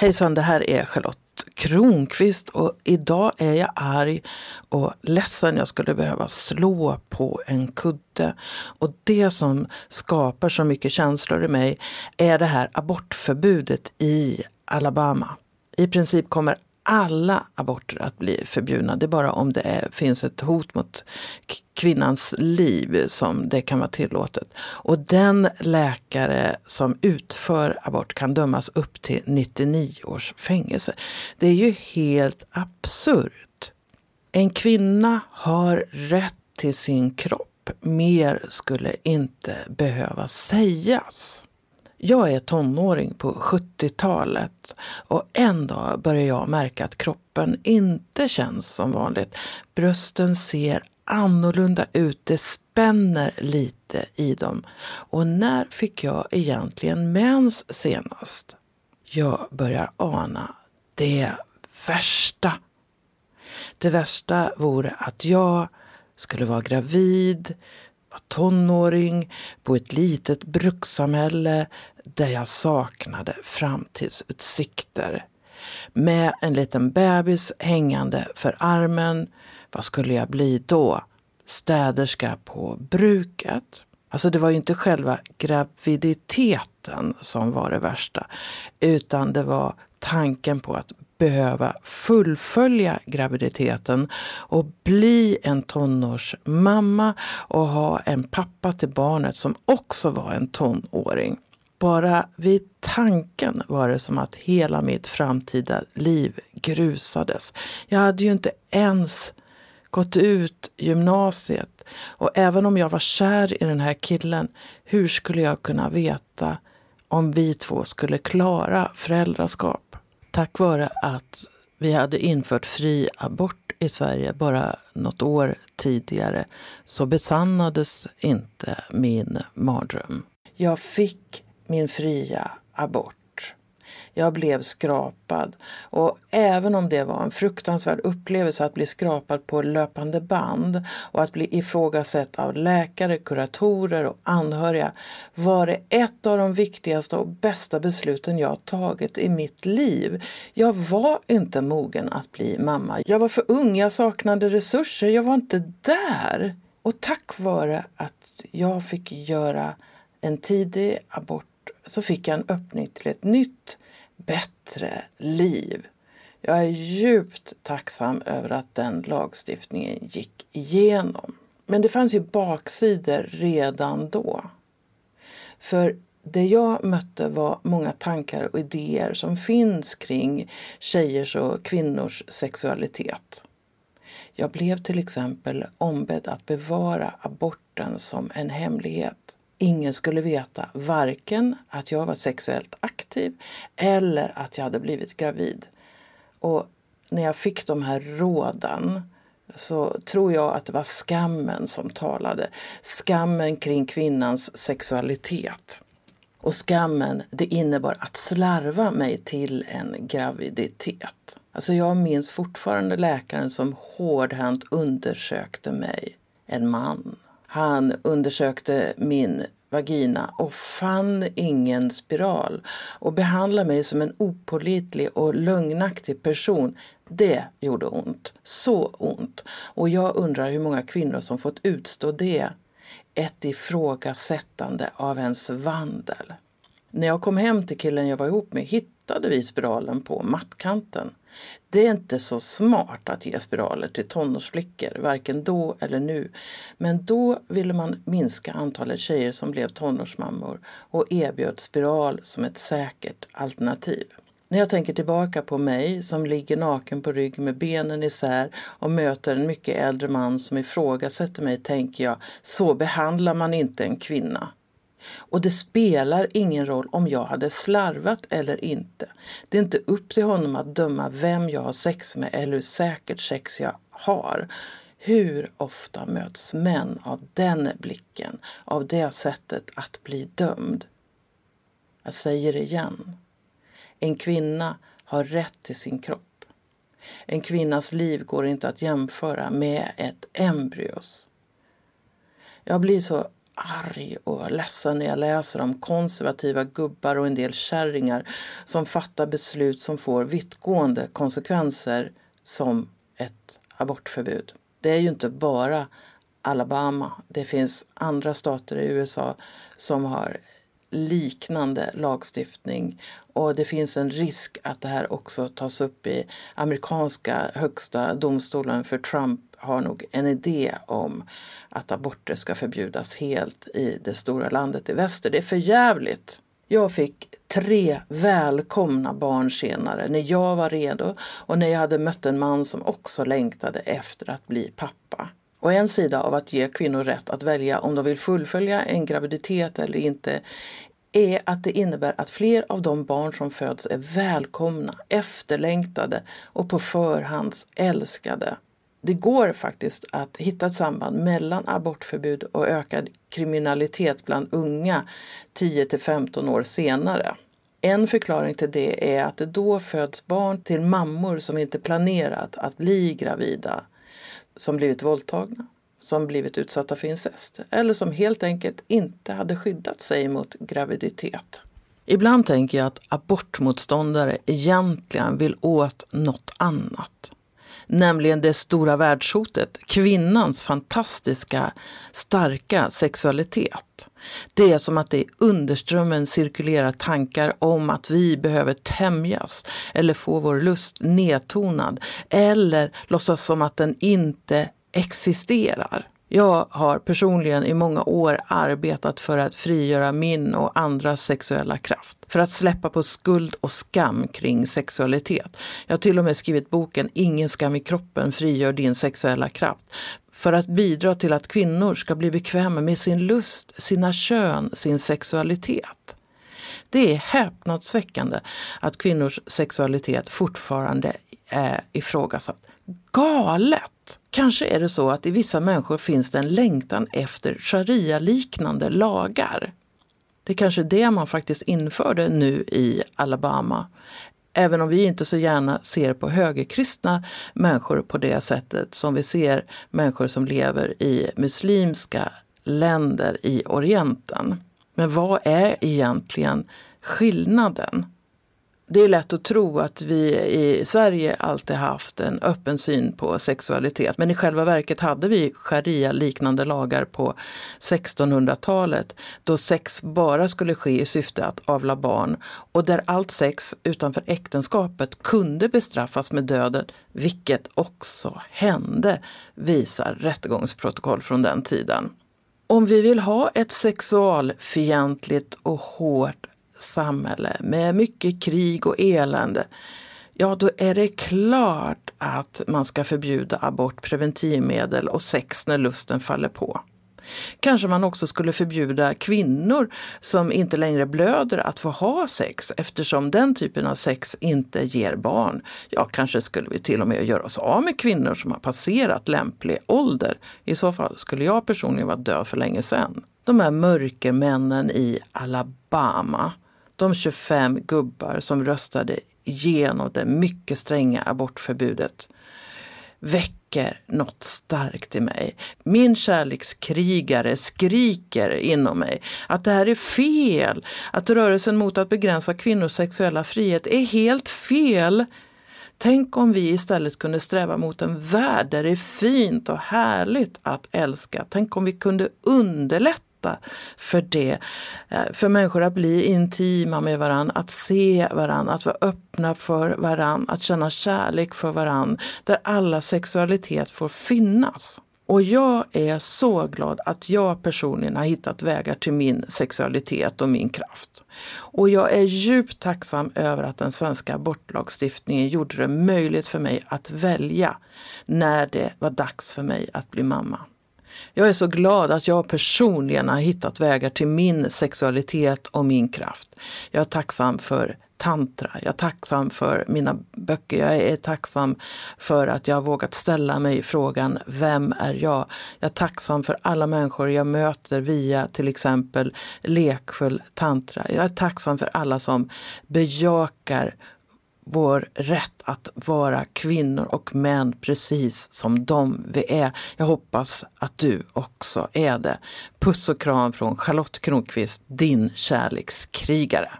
Hejsan, det här är Charlotte Kronqvist och idag är jag arg och ledsen. Jag skulle behöva slå på en kudde. Och det som skapar så mycket känslor i mig är det här abortförbudet i Alabama. I princip kommer alla aborter att bli förbjudna. Det är bara om det är, finns ett hot mot kvinnans liv som det kan vara tillåtet. Och den läkare som utför abort kan dömas upp till 99 års fängelse. Det är ju helt absurt. En kvinna har rätt till sin kropp. Mer skulle inte behöva sägas. Jag är tonåring på 70-talet och en dag börjar jag märka att kroppen inte känns som vanligt. Brösten ser annorlunda ut, det spänner lite i dem. Och när fick jag egentligen mens senast? Jag börjar ana det värsta. Det värsta vore att jag skulle vara gravid, tonåring, på ett litet brukssamhälle där jag saknade framtidsutsikter. Med en liten bebis hängande för armen, vad skulle jag bli då? Städerska på bruket? Alltså det var ju inte själva graviditeten som var det värsta, utan det var tanken på att behöva fullfölja graviditeten och bli en tonårsmamma och ha en pappa till barnet som också var en tonåring. Bara vid tanken var det som att hela mitt framtida liv grusades. Jag hade ju inte ens gått ut gymnasiet och även om jag var kär i den här killen, hur skulle jag kunna veta om vi två skulle klara föräldraskap? Tack vare att vi hade infört fri abort i Sverige bara något år tidigare så besannades inte min mardröm. Jag fick min fria abort. Jag blev skrapad. Och även om det var en fruktansvärd upplevelse att bli skrapad på löpande band och att bli ifrågasatt av läkare, kuratorer och anhöriga var det ett av de viktigaste och bästa besluten jag tagit i mitt liv. Jag var inte mogen att bli mamma. Jag var för ung, jag saknade resurser, jag var inte där. Och tack vare att jag fick göra en tidig abort så fick jag en öppning till ett nytt bättre liv. Jag är djupt tacksam över att den lagstiftningen gick igenom. Men det fanns ju baksidor redan då. För det jag mötte var många tankar och idéer som finns kring tjejers och kvinnors sexualitet. Jag blev till exempel ombedd att bevara aborten som en hemlighet. Ingen skulle veta varken att jag var sexuellt aktiv eller att jag hade blivit gravid. Och när jag fick de här råden så tror jag att det var skammen som talade. Skammen kring kvinnans sexualitet. Och skammen, det innebar att slarva mig till en graviditet. Alltså jag minns fortfarande läkaren som hårdhänt undersökte mig. En man. Han undersökte min vagina och fann ingen spiral och behandlade mig som en opolitlig och lögnaktig person. Det gjorde ont. Så ont. Och jag undrar hur många kvinnor som fått utstå det. Ett ifrågasättande av ens vandel. När jag kom hem till killen jag var ihop med hittade vi spiralen på mattkanten. Det är inte så smart att ge spiraler till tonårsflickor, varken då eller nu. Men då ville man minska antalet tjejer som blev tonårsmammor och erbjöd spiral som ett säkert alternativ. När jag tänker tillbaka på mig som ligger naken på rygg med benen isär och möter en mycket äldre man som ifrågasätter mig tänker jag, så behandlar man inte en kvinna. Och det spelar ingen roll om jag hade slarvat eller inte. Det är inte upp till honom att döma vem jag har sex med eller hur säkert sex jag har. Hur ofta möts män av den blicken, av det sättet att bli dömd? Jag säger det igen. En kvinna har rätt till sin kropp. En kvinnas liv går inte att jämföra med ett embryos. Jag blir så arg och ledsen när jag läser om konservativa gubbar och en del kärringar som fattar beslut som får vittgående konsekvenser som ett abortförbud. Det är ju inte bara Alabama. Det finns andra stater i USA som har liknande lagstiftning och det finns en risk att det här också tas upp i amerikanska högsta domstolen för Trump har nog en idé om att aborter ska förbjudas helt i det stora landet i väster. Det är för jävligt. Jag fick tre välkomna barn senare när jag var redo och när jag hade mött en man som också längtade efter att bli pappa. Och en sida av att ge kvinnor rätt att välja om de vill fullfölja en graviditet eller inte är att det innebär att fler av de barn som föds är välkomna, efterlängtade och på förhands älskade. Det går faktiskt att hitta ett samband mellan abortförbud och ökad kriminalitet bland unga 10 till 15 år senare. En förklaring till det är att det då föds barn till mammor som inte planerat att bli gravida, som blivit våldtagna, som blivit utsatta för incest eller som helt enkelt inte hade skyddat sig mot graviditet. Ibland tänker jag att abortmotståndare egentligen vill åt något annat nämligen det stora världshotet, kvinnans fantastiska, starka sexualitet. Det är som att det i underströmmen cirkulerar tankar om att vi behöver tämjas eller få vår lust nedtonad eller låtsas som att den inte existerar. Jag har personligen i många år arbetat för att frigöra min och andras sexuella kraft. För att släppa på skuld och skam kring sexualitet. Jag har till och med skrivit boken Ingen skam i kroppen frigör din sexuella kraft. För att bidra till att kvinnor ska bli bekväma med sin lust, sina kön, sin sexualitet. Det är häpnadsväckande att kvinnors sexualitet fortfarande är ifrågasatt. Galet! Kanske är det så att i vissa människor finns det en längtan efter sharia-liknande lagar. Det är kanske det man faktiskt införde nu i Alabama. Även om vi inte så gärna ser på högerkristna människor på det sättet som vi ser människor som lever i muslimska länder i Orienten. Men vad är egentligen skillnaden? Det är lätt att tro att vi i Sverige alltid haft en öppen syn på sexualitet. Men i själva verket hade vi sharia-liknande lagar på 1600-talet då sex bara skulle ske i syfte att avla barn och där allt sex utanför äktenskapet kunde bestraffas med döden, vilket också hände, visar rättegångsprotokoll från den tiden. Om vi vill ha ett sexualfientligt och hårt samhälle med mycket krig och elände, ja då är det klart att man ska förbjuda abort, preventivmedel och sex när lusten faller på. Kanske man också skulle förbjuda kvinnor som inte längre blöder att få ha sex eftersom den typen av sex inte ger barn. Ja, kanske skulle vi till och med göra oss av med kvinnor som har passerat lämplig ålder. I så fall skulle jag personligen vara död för länge sedan. De här mörkermännen i Alabama de 25 gubbar som röstade igenom det mycket stränga abortförbudet väcker något starkt i mig. Min kärlekskrigare skriker inom mig att det här är fel. Att rörelsen mot att begränsa kvinnors sexuella frihet är helt fel. Tänk om vi istället kunde sträva mot en värld där det är fint och härligt att älska. Tänk om vi kunde underlätta underlätta för det. Eh, för människor att bli intima med varandra, att se varandra, att vara öppna för varandra, att känna kärlek för varandra. Där alla sexualitet får finnas. Och jag är så glad att jag personligen har hittat vägar till min sexualitet och min kraft. Och jag är djupt tacksam över att den svenska abortlagstiftningen gjorde det möjligt för mig att välja när det var dags för mig att bli mamma. Jag är så glad att jag personligen har hittat vägar till min sexualitet och min kraft. Jag är tacksam för tantra. Jag är tacksam för mina böcker. Jag är tacksam för att jag har vågat ställa mig frågan Vem är jag? Jag är tacksam för alla människor jag möter via till exempel lekfull tantra. Jag är tacksam för alla som bejakar vår rätt att vara kvinnor och män precis som de vi är. Jag hoppas att du också är det. Puss och kram från Charlotte Kronqvist, din kärlekskrigare.